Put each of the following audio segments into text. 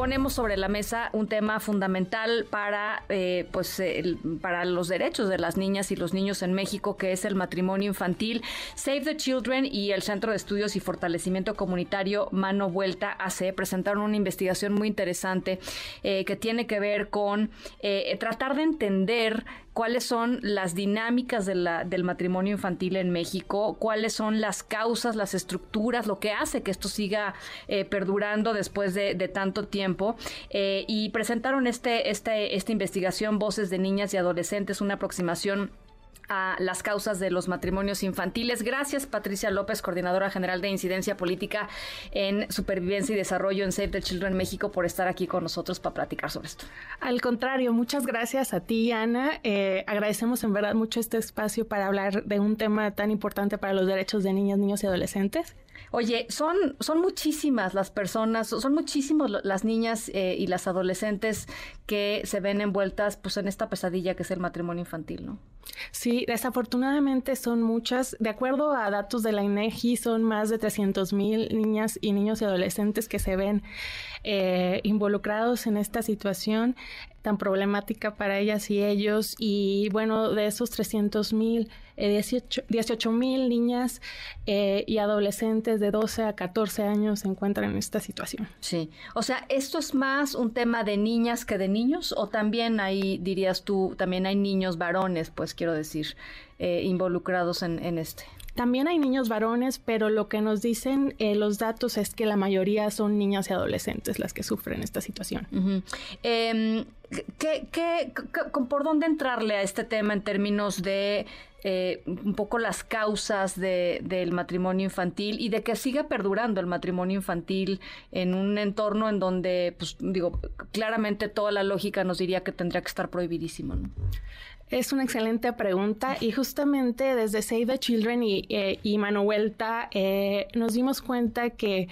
ponemos sobre la mesa un tema fundamental para, eh, pues, para los derechos de las niñas y los niños en México, que es el matrimonio infantil. Save the Children y el Centro de Estudios y Fortalecimiento Comunitario Mano Vuelta AC presentaron una investigación muy interesante eh, que tiene que ver con eh, tratar de entender cuáles son las dinámicas del matrimonio infantil en México, cuáles son las causas, las estructuras, lo que hace que esto siga eh, perdurando después de, tanto tiempo. Eh, y presentaron este, este, esta investigación, Voces de Niñas y Adolescentes, una aproximación a las causas de los matrimonios infantiles. Gracias, Patricia López, coordinadora general de incidencia política en supervivencia y desarrollo en Save the Children México, por estar aquí con nosotros para platicar sobre esto. Al contrario, muchas gracias a ti, Ana. Eh, agradecemos en verdad mucho este espacio para hablar de un tema tan importante para los derechos de niñas, niños y adolescentes. Oye, son, son muchísimas las personas, son muchísimas las niñas eh, y las adolescentes que se ven envueltas pues, en esta pesadilla que es el matrimonio infantil, ¿no? Sí, desafortunadamente son muchas. De acuerdo a datos de la INEGI, son más de 300 mil niñas y niños y adolescentes que se ven eh, involucrados en esta situación tan problemática para ellas y ellos. Y bueno, de esos 300 mil, 18 eh, mil niñas eh, y adolescentes de 12 a 14 años se encuentran en esta situación. Sí, o sea, ¿esto es más un tema de niñas que de niños? ¿O también hay, dirías tú, también hay niños varones, pues quiero decir, eh, involucrados en, en este? También hay niños varones, pero lo que nos dicen eh, los datos es que la mayoría son niñas y adolescentes las que sufren esta situación. Em, ¿qué, por dónde entrarle a este tema en términos de eh, un poco las causas del matrimonio infantil y de que siga perdurando el matrimonio infantil en un entorno en donde, pues digo, claramente toda la lógica nos diría que tendría que estar prohibidísimo, ¿no? Es una excelente pregunta. Y justamente desde Save the Children y, eh, y eh, nos dimos cuenta que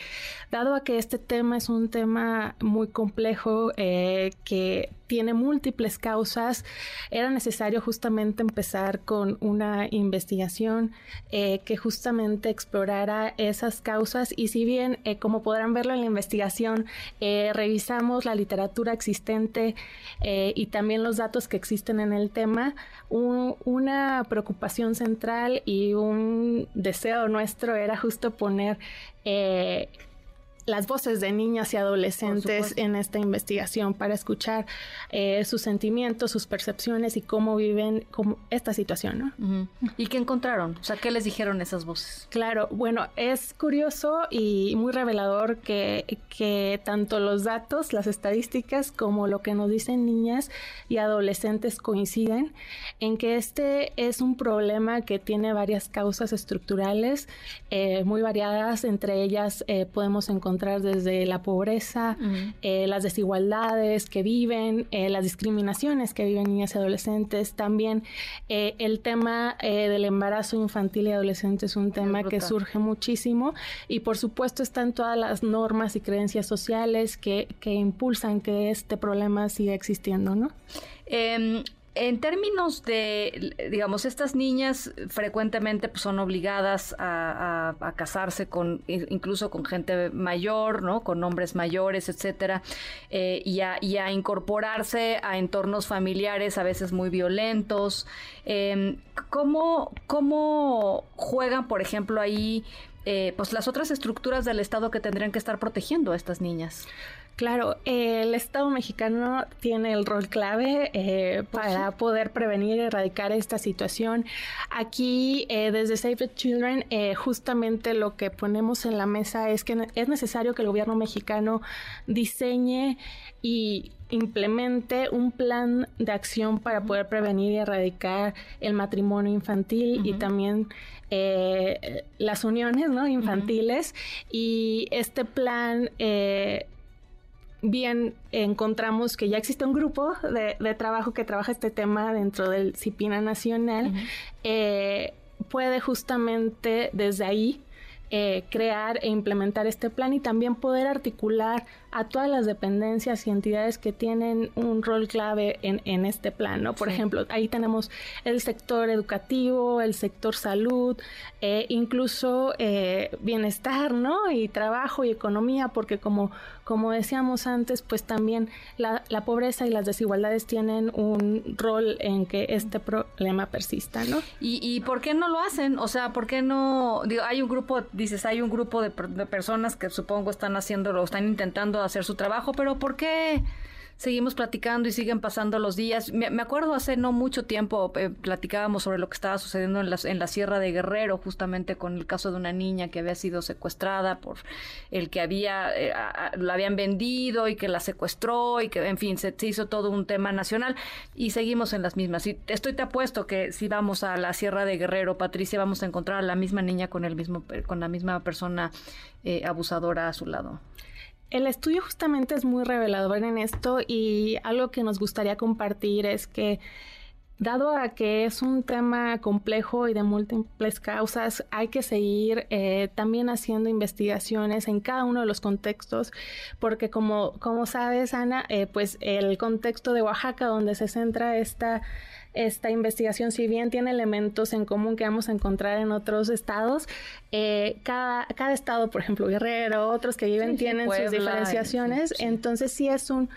dado a que este tema es un tema muy complejo eh, que tiene múltiples causas, era necesario justamente empezar con una investigación eh, que justamente explorara esas causas. Y si bien, eh, como podrán verlo en la investigación, eh, revisamos la literatura existente y también los datos que existen en el tema, una preocupación central y un deseo nuestro era justo poner las voces de niñas y adolescentes en esta investigación para escuchar eh, sus sentimientos, sus percepciones y cómo viven esta situación. ¿no? ¿Y qué encontraron? O sea, ¿qué les dijeron esas voces? Claro, bueno, es curioso y muy revelador que, que tanto los datos, las estadísticas, como lo que nos dicen niñas y adolescentes coinciden en que este es un problema que tiene varias causas estructurales eh, muy variadas, entre ellas eh, podemos encontrar desde la pobreza, eh, las desigualdades que viven, eh, las discriminaciones que viven niñas y adolescentes. También eh, el tema del embarazo infantil y adolescente es un tema que surge muchísimo y por supuesto están todas las normas y creencias sociales que, que impulsan que este problema siga existiendo, ¿no? Em, en términos de, digamos, estas niñas frecuentemente pues, son obligadas a, casarse con, incluso con gente mayor, ¿no? Con hombres mayores, etcétera, eh, y, a, incorporarse a entornos familiares a veces muy violentos. Em, ¿cómo, ¿Cómo juegan, por ejemplo, ahí eh, pues las otras estructuras del Estado que tendrían que estar protegiendo a estas niñas? Claro, el Estado mexicano tiene el rol clave eh, para poder prevenir y erradicar esta situación. Aquí, eh, desde Save the Children, eh, justamente lo que ponemos en la mesa es que es necesario que el gobierno mexicano diseñe y implemente un plan de acción para poder prevenir y erradicar el matrimonio infantil y también las uniones ¿no? infantiles. Y este plan bien encontramos que ya existe un grupo de, trabajo que trabaja este tema dentro del CIPINA Nacional, eh, puede justamente desde ahí eh, crear e implementar este plan y también poder articular a todas las dependencias y entidades que tienen un rol clave en, este plan, ¿no? Por ejemplo, ahí tenemos el sector educativo, el sector salud, eh, incluso eh, bienestar, ¿no? Y trabajo y economía, porque como, como decíamos antes, pues también la, pobreza y las desigualdades tienen un rol en que este problema persista, ¿no? ¿Y, y por qué no lo hacen? O sea, ¿por qué no? Digo, hay un grupo, dices, hay un grupo de, personas que supongo están haciéndolo, están intentando hacer su trabajo, pero ¿por qué seguimos platicando y siguen pasando los días? Me, acuerdo hace no mucho tiempo eh, platicábamos sobre lo que estaba sucediendo en la, en la Sierra de Guerrero, justamente con el caso de una niña que había sido secuestrada por el que había, eh, la habían vendido y que la secuestró y que, en fin, se, hizo todo un tema nacional y seguimos en las mismas. Y estoy te apuesto que si vamos a la Sierra de Guerrero, Patricia, vamos a encontrar a la misma niña con el mismo, con la misma persona eh, abusadora a su lado. El estudio justamente es muy revelador en esto y algo que nos gustaría compartir es que dado a que es un tema complejo y de múltiples causas, hay que seguir eh, también haciendo investigaciones en cada uno de los contextos, porque como, como sabes, Ana, eh, pues el contexto de Oaxaca, donde se centra esta esta investigación, si bien tiene elementos en común que vamos a encontrar en otros estados, eh, cada, cada estado, por ejemplo, Guerrero, otros que viven, tienen sus diferenciaciones, entonces sí es un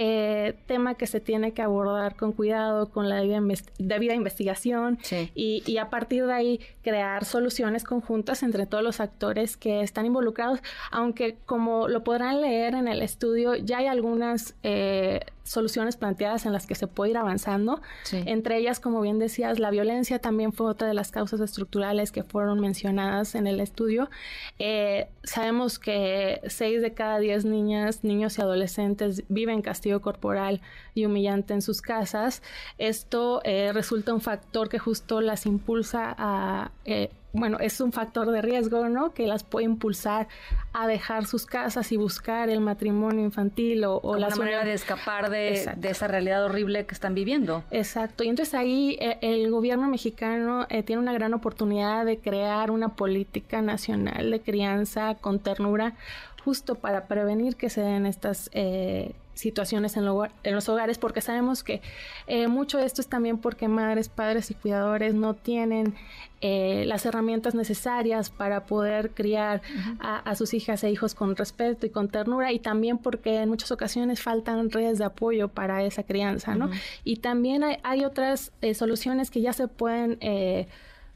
eh, tema que se tiene que abordar con cuidado, con la debida, investigación y, y, a partir de ahí crear soluciones conjuntas entre todos los actores que están involucrados, aunque como lo podrán leer en el estudio, ya hay algunas eh, soluciones planteadas en las que se puede ir avanzando. Entre ellas, como bien decías, la violencia también fue otra de las causas estructurales que fueron mencionadas en el estudio. Eh, sabemos que seis de cada diez niñas, niños y adolescentes viven castigo corporal y humillante en sus casas. Esto eh, resulta un factor que justo las impulsa a eh, bueno, es un factor de riesgo, ¿no? Que las puede impulsar a dejar sus casas y buscar el matrimonio infantil o, o la manera de escapar de, esa realidad horrible que están viviendo. Exacto. Y entonces ahí eh, el gobierno mexicano eh, tiene una gran oportunidad de crear una política nacional de crianza con ternura justo para prevenir que se den estas eh, situaciones en, en, los hogares, porque sabemos que eh, mucho de esto es también porque madres, padres y cuidadores no tienen eh, las herramientas necesarias para poder criar a, sus hijas e hijos con respeto y con ternura, y también porque en muchas ocasiones faltan redes de apoyo para esa crianza, ¿no? Y también hay, hay otras soluciones que ya se pueden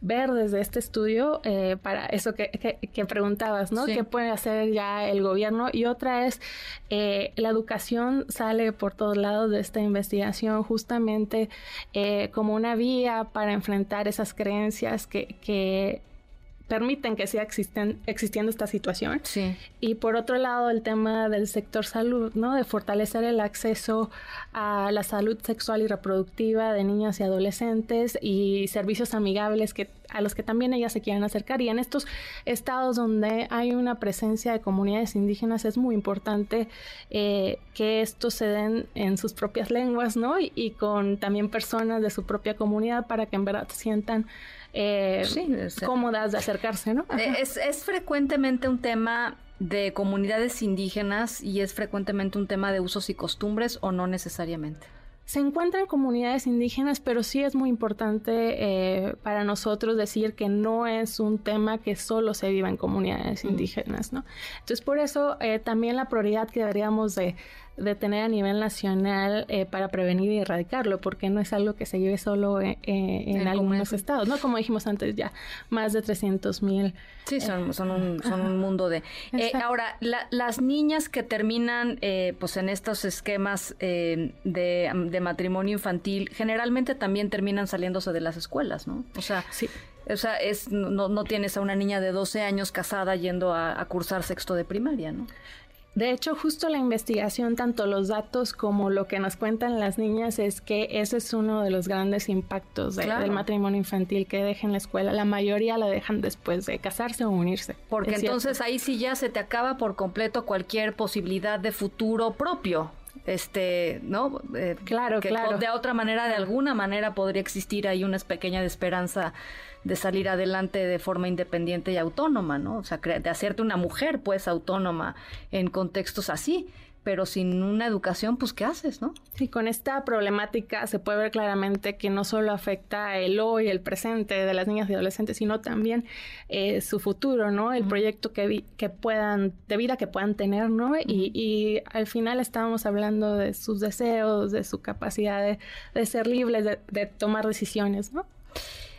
ver desde este estudio eh, para eso que, que, preguntabas, ¿no? ¿Qué puede hacer ya el gobierno? Y otra es, eh, la educación sale por todos lados de esta investigación justamente eh, como una vía para enfrentar esas creencias que, que permiten que siga existen, existiendo esta situación. Sí. Y por otro lado, el tema del sector salud, ¿no? De fortalecer el acceso a la salud sexual y reproductiva de niñas y adolescentes y servicios amigables que a los que también ellas se quieren acercar. Y en estos estados donde hay una presencia de comunidades indígenas es muy importante eh, que estos se den en sus propias lenguas, ¿no? Y, y, con también personas de su propia comunidad para que en verdad sientan eh, cómodas de acercarse, ¿no? Eh, es, es frecuentemente un tema de comunidades indígenas y es frecuentemente un tema de usos y costumbres o no necesariamente. Se encuentran comunidades indígenas, pero sí es muy importante eh, para nosotros decir que no es un tema que solo se viva en comunidades mm. indígenas, ¿no? Entonces, por eso eh, también la prioridad que deberíamos de, de tener a nivel nacional eh, para prevenir y erradicarlo, porque no es algo que se lleve solo eh, eh, en, algunos estados, ¿no? Como dijimos antes ya, más de 300 mil. Sí, son, son, un, son un mundo de... ahora, las niñas que terminan pues en estos esquemas de, de, matrimonio infantil, generalmente también terminan saliéndose de las escuelas, ¿no? O sea, sí. O sea, es, no, no tienes a una niña de 12 años casada yendo a, a cursar sexto de primaria, ¿no? De hecho, justo la investigación, tanto los datos como lo que nos cuentan las niñas, es que ese es uno de los grandes impactos del matrimonio infantil que dejen la escuela. La mayoría la dejan después de casarse o unirse. Porque entonces ahí sí ya se te acaba por completo cualquier posibilidad de futuro propio. Este, ¿no? Eh, claro, que claro. De otra manera, de alguna manera podría existir ahí una pequeña de esperanza de salir adelante de forma independiente y autónoma, ¿no? O sea, de hacerte una mujer, pues, autónoma en contextos así pero sin una educación, pues, ¿qué haces, no? Sí, con esta problemática se puede ver claramente que no solo afecta el hoy, el presente de las niñas y adolescentes, sino también eh, su futuro, ¿no? El proyecto que, que puedan, de vida que puedan tener, ¿no? y, al final estábamos hablando de sus deseos, de su capacidad de, ser libres, de, de tomar decisiones, ¿no?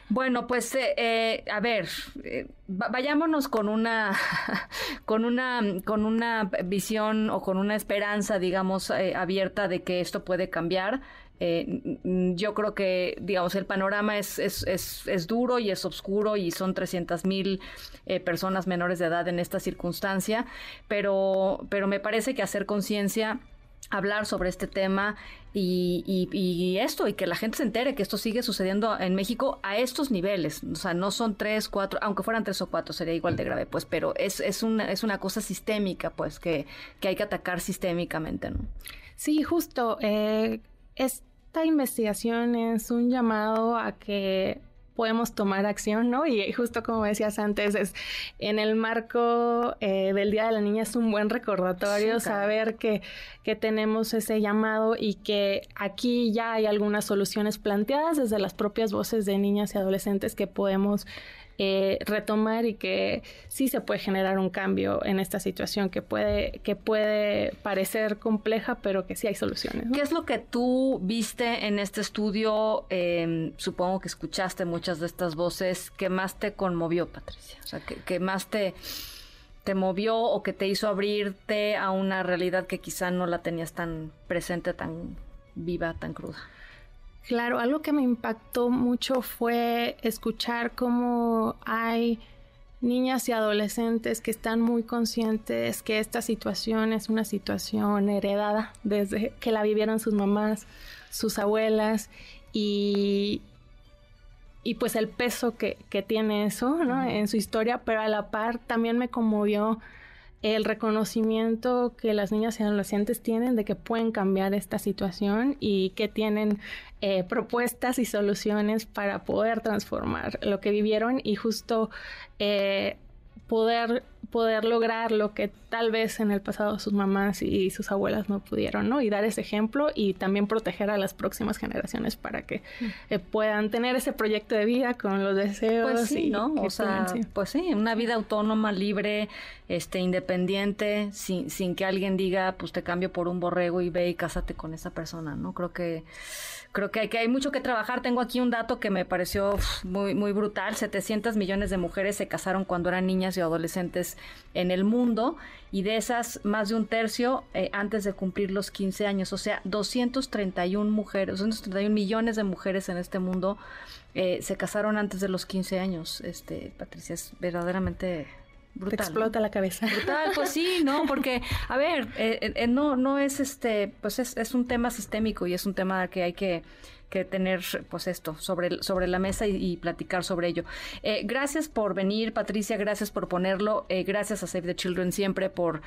Bueno, pues eh, eh, a ver, eh, vayámonos con una, con una, con una visión o con una esperanza, digamos, abierta de que esto puede cambiar. yo creo que, digamos, el panorama es, es, es, es duro y es oscuro y son 300 mil personas menores de edad en esta circunstancia, pero, pero me parece que hacer conciencia hablar sobre este tema y, esto, y que la gente se entere que esto sigue sucediendo en México a estos niveles. O sea, no son tres, cuatro, aunque fueran tres o cuatro sería igual de grave, pues, pero es, es, una, es una cosa sistémica, pues, que, que hay que atacar sistémicamente, ¿no? Sí, justo. Eh, esta investigación es un llamado a que podemos tomar acción, ¿no? Y justo como decías antes, es en el marco eh, del Día de la Niña es un buen recordatorio saber que, que tenemos ese llamado y que aquí ya hay algunas soluciones planteadas desde las propias voces de niñas y adolescentes que podemos eh, retomar y que sí se puede generar un cambio en esta situación que puede, que puede parecer compleja, pero que sí hay soluciones. ¿Qué es lo que tú viste en este estudio? Em, supongo que escuchaste muchas de estas voces. ¿Qué más te conmovió, Patricia? O sea, ¿qué, más te, te movió o que te hizo abrirte a una realidad que quizá no la tenías tan presente, tan viva, tan cruda? Claro, algo que me impactó mucho fue escuchar cómo hay niñas y adolescentes que están muy conscientes que esta situación es una situación heredada desde que la vivieron sus mamás, sus abuelas y, y pues el peso que, tiene eso ¿no? en su historia, pero a la par también me conmovió el reconocimiento que las niñas y adolescentes tienen de que pueden cambiar esta situación y que tienen eh, propuestas y soluciones para poder transformar lo que vivieron y justo eh, poder poder lograr lo que tal vez en el pasado sus mamás y sus abuelas no pudieron, ¿no? Y dar ese ejemplo y también proteger a las próximas generaciones para que eh, puedan tener ese proyecto de vida con los deseos. Pues sí, ¿no? O sea, pues sí, una vida autónoma, libre, este, independiente, sin, sin que alguien diga, pues te cambio por un borrego y ve y cásate con esa persona, ¿no? Creo que creo que hay, que hay mucho que trabajar. Tengo aquí un dato que me pareció muy, muy brutal. 700 millones de mujeres se casaron cuando eran niñas y adolescentes en el mundo y de esas más de un tercio eh, antes de cumplir los 15 años. O sea, 231 mujeres, 231 millones de mujeres en este mundo eh, se casaron antes de los 15 años. Este, Patricia, es verdaderamente Brutal, Te explota la cabeza. Brutal, pues sí, ¿no? Porque, a ver, eh, eh, no, no es este, pues es, es, un tema sistémico y es un tema que hay que, que tener, pues esto, sobre, sobre la mesa y, platicar sobre ello. Eh, gracias por venir, Patricia, gracias por ponerlo, gracias a Save the Children siempre por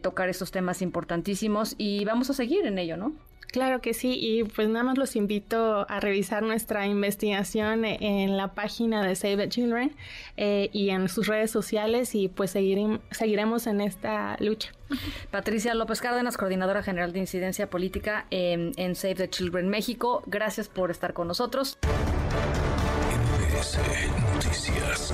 tocar estos temas importantísimos y vamos a seguir en ello, ¿no? Claro que sí, y pues nada más los invito a revisar nuestra investigación en la página de Save the Children eh, y en sus redes sociales y pues seguiremos en esta lucha. Patricia López Cárdenas, coordinadora general de incidencia política en, en Save the Children México, gracias por estar con nosotros. Noticias.